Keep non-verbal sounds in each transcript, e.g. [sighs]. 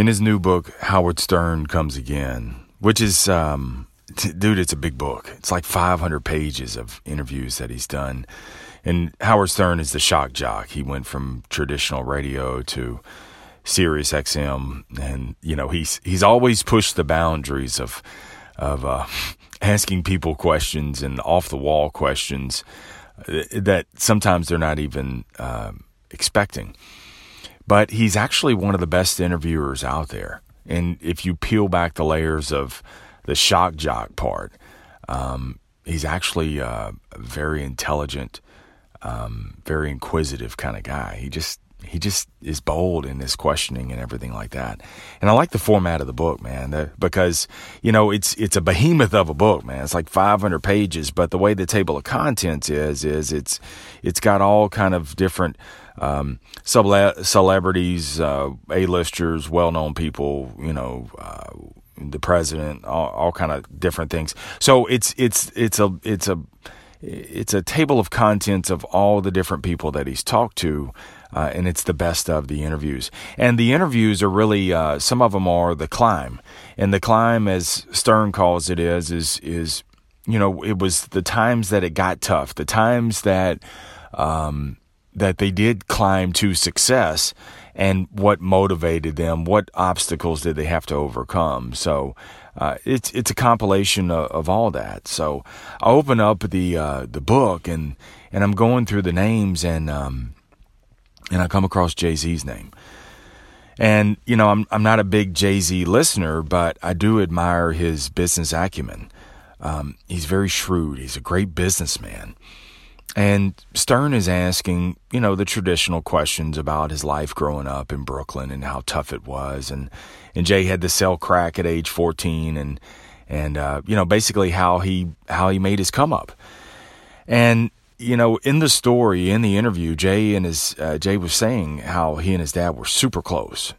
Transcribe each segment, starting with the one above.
in his new book, Howard Stern Comes Again, which is, um, t- dude, it's a big book. It's like 500 pages of interviews that he's done. And Howard Stern is the shock jock. He went from traditional radio to Sirius XM, and you know he's he's always pushed the boundaries of of uh, [laughs] asking people questions and off the wall questions uh, that sometimes they're not even uh, expecting but he's actually one of the best interviewers out there. And if you peel back the layers of the shock jock part, um, he's actually uh, a very intelligent, um, very inquisitive kind of guy. He just he just is bold in his questioning and everything like that. And I like the format of the book, man, because you know it's it's a behemoth of a book, man. It's like 500 pages, but the way the table of contents is is it's it's got all kind of different um, celebrities, uh, A-listers, well-known people, you know, uh, the president, all, all kind of different things. So it's it's it's a it's a it's a table of contents of all the different people that he's talked to. Uh, and it's the best of the interviews. And the interviews are really uh, some of them are the climb, and the climb, as Stern calls it, is is is you know it was the times that it got tough, the times that um, that they did climb to success and what motivated them, what obstacles did they have to overcome. So uh, it's it's a compilation of, of, all that. So I open up the uh, the book and and I'm going through the names and um, and I come across Jay Z's name. And you know I'm I'm not a big Jay Z listener, but I do admire his business acumen. Um, he's very shrewd. He's a great businessman. And Stern is asking, you know, the traditional questions about his life growing up in Brooklyn and how tough it was. And, and Jay had to sell crack at age 14 and, and, uh, you know, basically how he, how he made his come up. And, you know, in the story, in the interview, Jay and his, uh, Jay was saying how he and his dad were super close.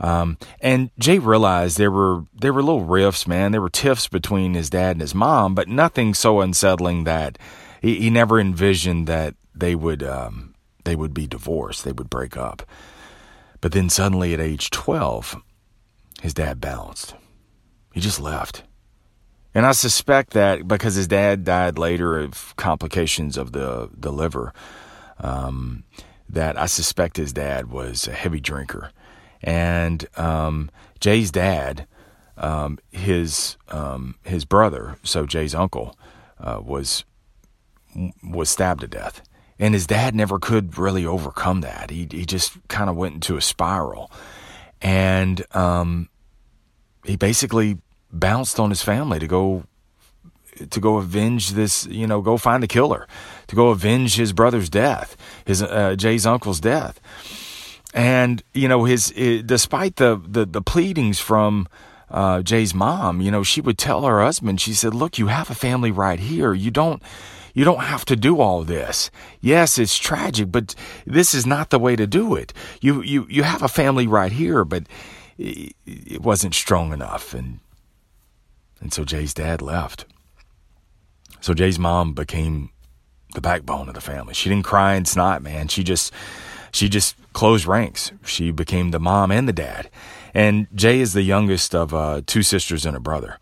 Um, and Jay realized there were there were little rifts, man. There were tiffs between his dad and his mom, but nothing so unsettling that he, he never envisioned that they would um, they would be divorced, they would break up. But then suddenly at age 12, his dad bounced. He just left. And I suspect that because his dad died later of complications of the, the liver, um, that I suspect his dad was a heavy drinker. And um, Jay's dad, um, his um, his brother, so Jay's uncle, uh, was was stabbed to death. And his dad never could really overcome that. He, he just kind of went into a spiral. And um, he basically bounced on his family to go to go avenge this, you know, go find the killer, to go avenge his brother's death, his uh, Jay's uncle's death. And you know, his, despite the, the the pleadings from uh, Jay's mom, you know, she would tell her husband, she said, "Look, you have a family right here. You don't you don't have to do all this. Yes, it's tragic, but this is not the way to do it. You you you have a family right here, but it wasn't strong enough and and so Jay's dad left. So Jay's mom became the backbone of the family. She didn't cry and snot, man. She just she just closed ranks. She became the mom and the dad. And Jay is the youngest of uh, two sisters and a brother.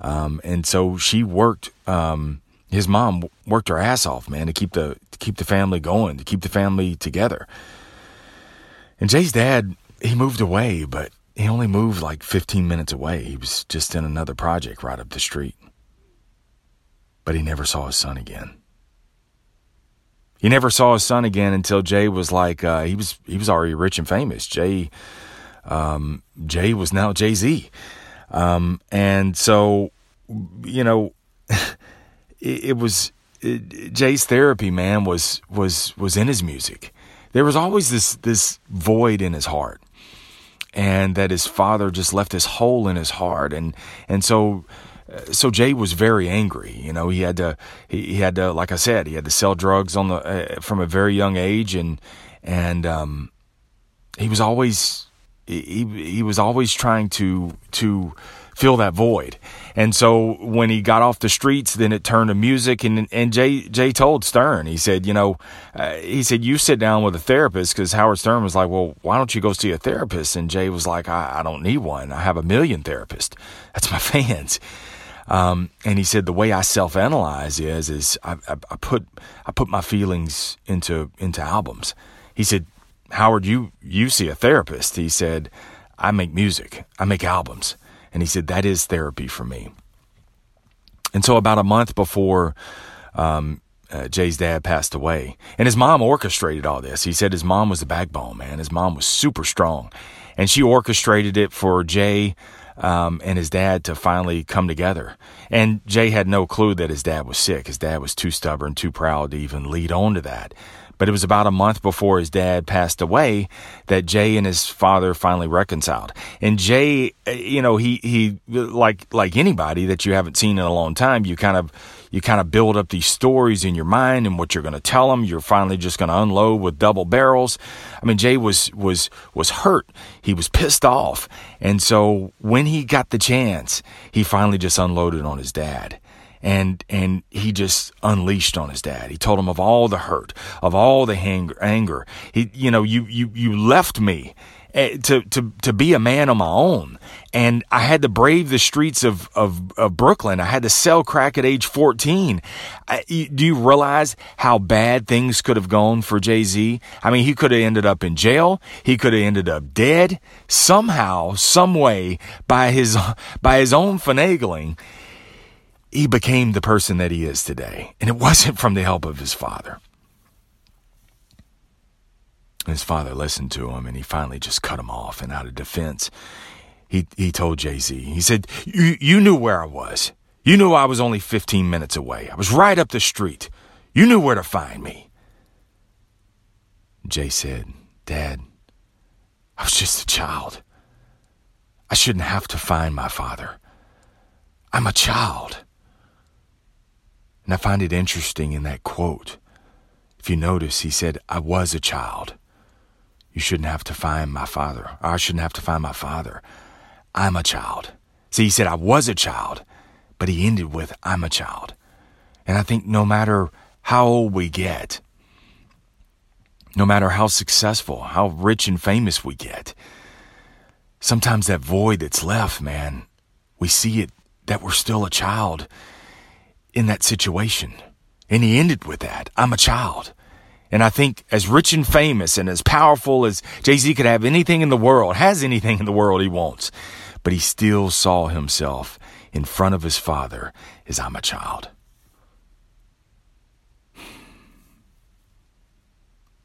Um, and so she worked um, his mom worked her ass off, man, to keep the to keep the family going, to keep the family together. And Jay's dad, he moved away, but he only moved like 15 minutes away. He was just in another project right up the street. But he never saw his son again. He never saw his son again until Jay was like uh, he was he was already rich and famous. Jay um, Jay was now Jay Z, um, and so you know [laughs] it, it was it, Jay's therapy, man, was was was in his music. There was always this this void in his heart, and that his father just left this hole in his heart, and and so uh, so Jay was very angry. You know, he had to he, he had to like I said, he had to sell drugs on the uh, from a very young age, and and um, he was always he he was always trying to to fill that void. And so when he got off the streets, then it turned to music. And and Jay Jay told Stern, he said, you know, uh, he said you sit down with a therapist because Howard Stern was like, well, why don't you go see a therapist? And Jay was like, I, I don't need one. I have a million therapists. [laughs] That's my fans. Um, and he said the way I self analyze is is I, I, I put I put my feelings into into albums. He said, Howard, you you see a therapist. He said, I make music. I make albums. And he said, that is therapy for me. And so, about a month before um, uh, Jay's dad passed away, and his mom orchestrated all this. He said his mom was the backbone, man. His mom was super strong. And she orchestrated it for Jay um, and his dad to finally come together. And Jay had no clue that his dad was sick. His dad was too stubborn, too proud to even lead on to that. But it was about a month before his dad passed away that Jay and his father finally reconciled. And Jay, eh, you know, he, he, like, like anybody that you haven't seen in a long time, you kind of, you kind of build up these stories in your mind and what you're going to tell them. You're finally just going to unload with double barrels. I mean, Jay was, was, was hurt. He was pissed off. And so when he got the chance, he finally just unloaded on his dad and and he just unleashed on his dad. He told him of all the hurt, of all the anger. anger. He, you know, you you you left me eh, to to to be a man on my own, and I had to brave the streets of of, of Brooklyn. I had to sell crack at age fourteen. I, do you realize how bad things could have gone for Jay Z? I mean, he could have ended up in jail. He could have ended up dead somehow, some way by his by his own finagling he became the person that he is today. And it [laughs] wasn't from the help of his father. His father listened to him and he finally just cut him off. And out of defense, he, he told Jay Z, he said, you, you knew where I was. You knew I was only 15 minutes away. I was right up the street. You knew where to find me. Jay said, Dad, I was just a child. I shouldn't have to find my father. I'm a child. And I find it interesting in that quote. If you notice, he said, I was a child. You shouldn't have to find my father. I shouldn't have to find my father. I'm a child. See, he said, I was a child, but he ended with, I'm a child. And I think no matter how old we get, no matter how successful, how rich and famous we get, sometimes that void that's left, man, we see it that we're still a child in that situation. And he ended with that I'm a child. And I think as rich and famous and as powerful as Jay Z could have anything in the world, has anything in the world he wants, but he still saw himself in front of his father as I'm a child.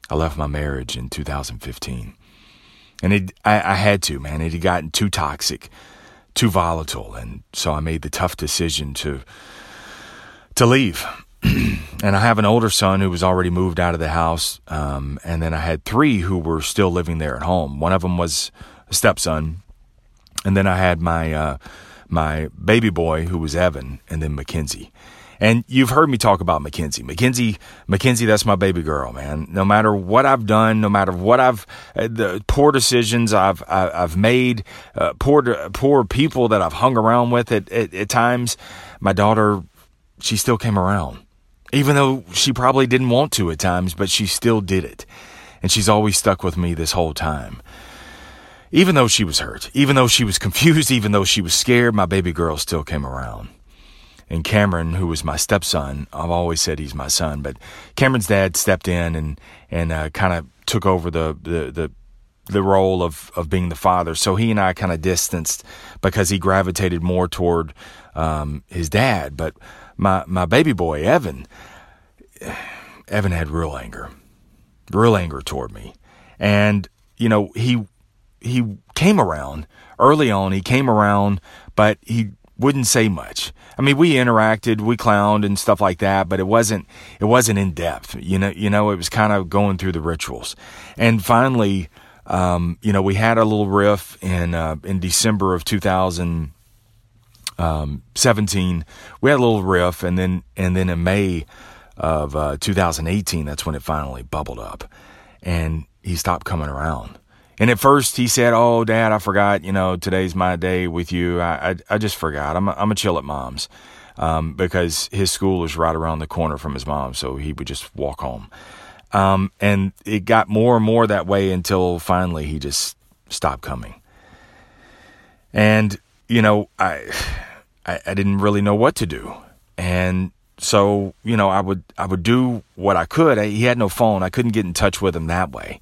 I left my marriage in 2015. And it, I, I had to, man. It had gotten too toxic, too volatile. And so I made the tough decision to to leave. [clears throat] and I have an older son who was already moved out of the house. Um, and then I had three who were still living there at home. One of them was a stepson. And then I had my, uh, my baby boy who was Evan and then Mackenzie. And you've heard me talk about Mackenzie. Mackenzie, Mackenzie, that's my baby girl, man. No matter what I've done, no matter what I've, uh, the poor decisions I've, I, have i have made, uh, poor, poor people that I've hung around with at, at, at times, my daughter she still came around. Even though she probably didn't want to at times, but she still did it. And she's always stuck with me this whole time. Even though she was hurt, even though she was [laughs] confused, even though she was scared, my baby girl still came around. And Cameron, who was my stepson, I've always said he's my son, but Cameron's dad stepped in and and uh, kind of took over the, the the the role of of being the father. So he and I kind of distanced because he gravitated more toward um, his dad. But my my baby boy Evan, Evan had real anger, real anger toward me, and you know he he came around early on. He came around, but he wouldn't say much. I mean, we interacted, we clowned and stuff like that, but it wasn't it wasn't in depth. You know, you know, it was kind of going through the rituals, and finally. Um, you know, we had a little riff in uh, in December of 2000, um, 17, we had a little riff, and then and then in May of uh, 2018, that's when it finally bubbled up, and he stopped coming around. And at first he said, "Oh, Dad, I forgot. You know, today's my day with you. I I, I just forgot. I'm a, I'm a chill at mom's." Um, because his school is right around the corner from his mom, so he would just walk home. Um, and it got more and more that way until finally he just stopped coming. And you know, I, [sighs] I, I didn't really know what to do, and so you know, I would I would do what I could. I, he had no phone. I couldn't get in touch with him that way,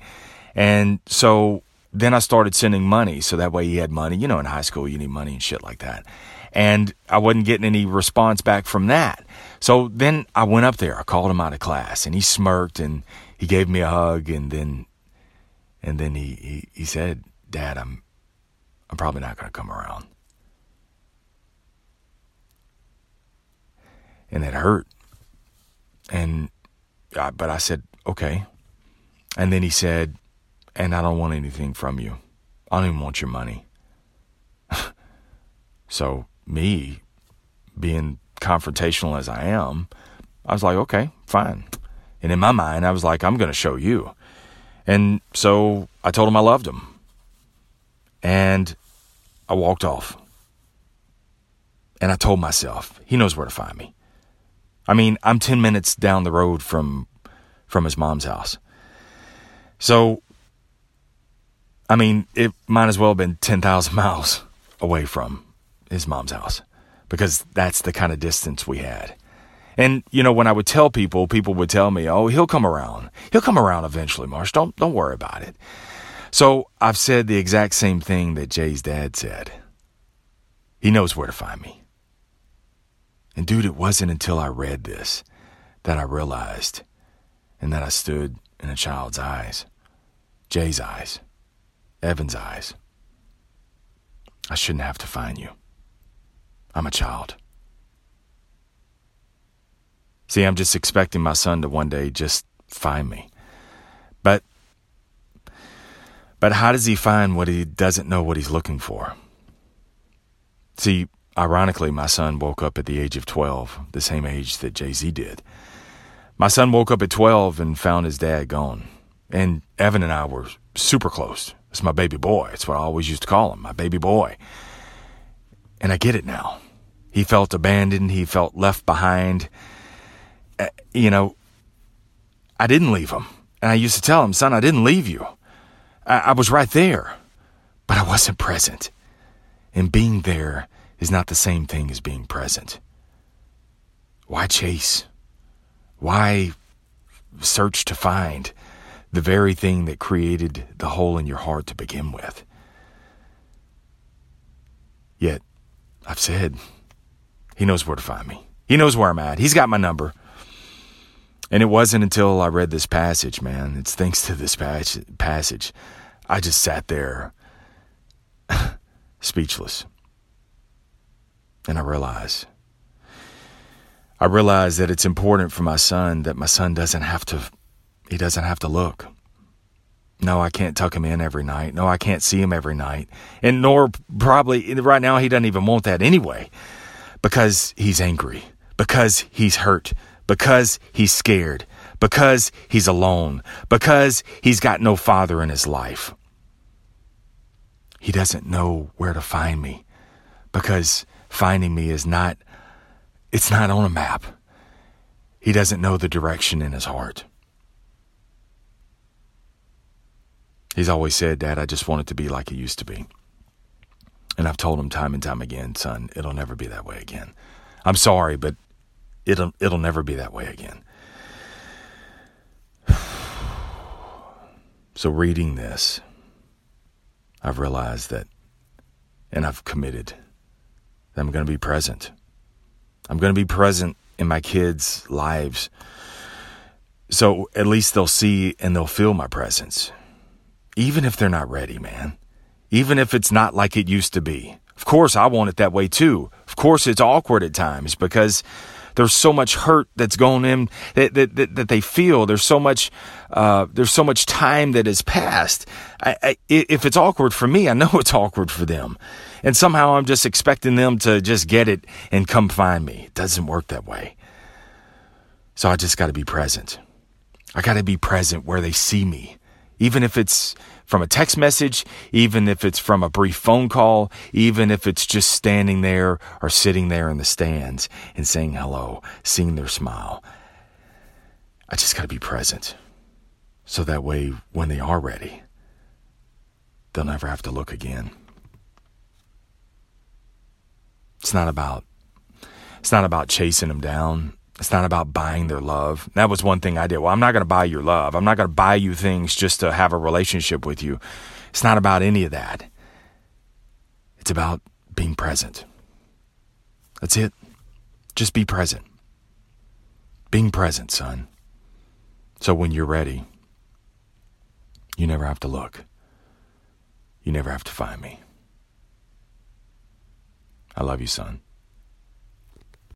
and so then I started sending money so that way he had money. You know, in high school, you need money and shit like that. And I wasn't getting any response back from that. So then I went up there. I called him out of class and he smirked and he gave me a hug and then and then he, he, he said, Dad, I'm I'm probably not gonna come around. And it hurt. And I, but I said, okay. And then he said, and I don't want anything from you. I don't even want your money. [laughs] so, me being confrontational as I am, I was like, okay, fine. And in my mind, I was like, I'm going to show you. And so I told him I loved him. And I walked off. And I told myself, he knows where to find me. I mean, I'm 10 minutes down the road from from his mom's house. So I mean, it might as well have been 10,000 [laughs] miles away from his mom's house because that's the kind of distance we had. And you know, when I would tell people, people would tell me, "Oh, he'll come around. He'll come around eventually, Marsh. Don't don't worry about it." So, I've said the exact same thing that Jay's dad said. He knows where to find me. And dude, it wasn't until I read this that I realized and that I stood in a child's eyes, Jay's eyes Evan's eyes. I shouldn't have to find you. I'm a child. See, I'm just expecting my son to one day just find me. But but how does he find what he doesn't know what he's looking for? See, ironically, my son woke up at the age of 12, the same age that Jay-Z did. My son woke up at 12 and found his dad gone. And Evan and I were super close. It's my baby boy. It's what I always used to call him, my baby boy. And I get it now. He felt abandoned. He felt left behind. Uh, you know, I didn't leave him. And I used to tell him, son, I didn't leave you. I, I was right there, but I wasn't present. And being there is not the same thing as being present. Why chase? Why search to find? the very thing that created the hole in your heart to begin with. Yet, I've said, He knows where to find me. He knows where I'm at. He's got my number. And it wasn't until I read this passage, man, it's thanks to this passage, I just sat there [laughs] speechless. And I realized, I realized that it's important for my son that my son doesn't have to he doesn't have to look. No, I can't tuck him in every night. No, I can't see him every night. And nor probably right now he doesn't even want that anyway because he's angry, because he's hurt, because he's scared, because he's alone, because he's got no father in his life. He doesn't know where to find me because finding me is not it's not on a map. He doesn't know the direction in his heart. He's always said, Dad, I just want it to be like it used to be. And I've told him time and time again, son, it'll never be that way again. I'm sorry, but it'll it'll never be that way again. [sighs] So reading this, I've realized that and I've committed that I'm going to be present. I'm going to be present in my kids' lives. So at least they'll see and they'll feel my presence even if they're not ready, man. Even if it's not like it used to be. Of course, I want it that way too. Of course, it's awkward at times because there's so much hurt that's going in that, that, that, that they feel. There's so much, uh, there's so much time that has passed. I, I, if it's awkward for me, I know [laughs] it's awkward for them. And somehow I'm just expecting them to just get it and come find me. It doesn't work that way. So I just got to be present. I got to be present where they see me even if it's from a text message, even if it's from a brief phone call, even if it's just standing there or sitting there in the stands and saying hello, seeing their smile. I just got to be present. So that way, when they are ready, they'll never have to look again. It's not about it's not about chasing them down. It's not about buying their love. That was one thing I did. Well, I'm not going to buy your love. I'm not going to buy you things just to have a relationship with you. It's not about any of that. It's about being present. That's it. Just be present. Being present, son. So when you're ready, you never have to look. You never have to find me. I love you, son.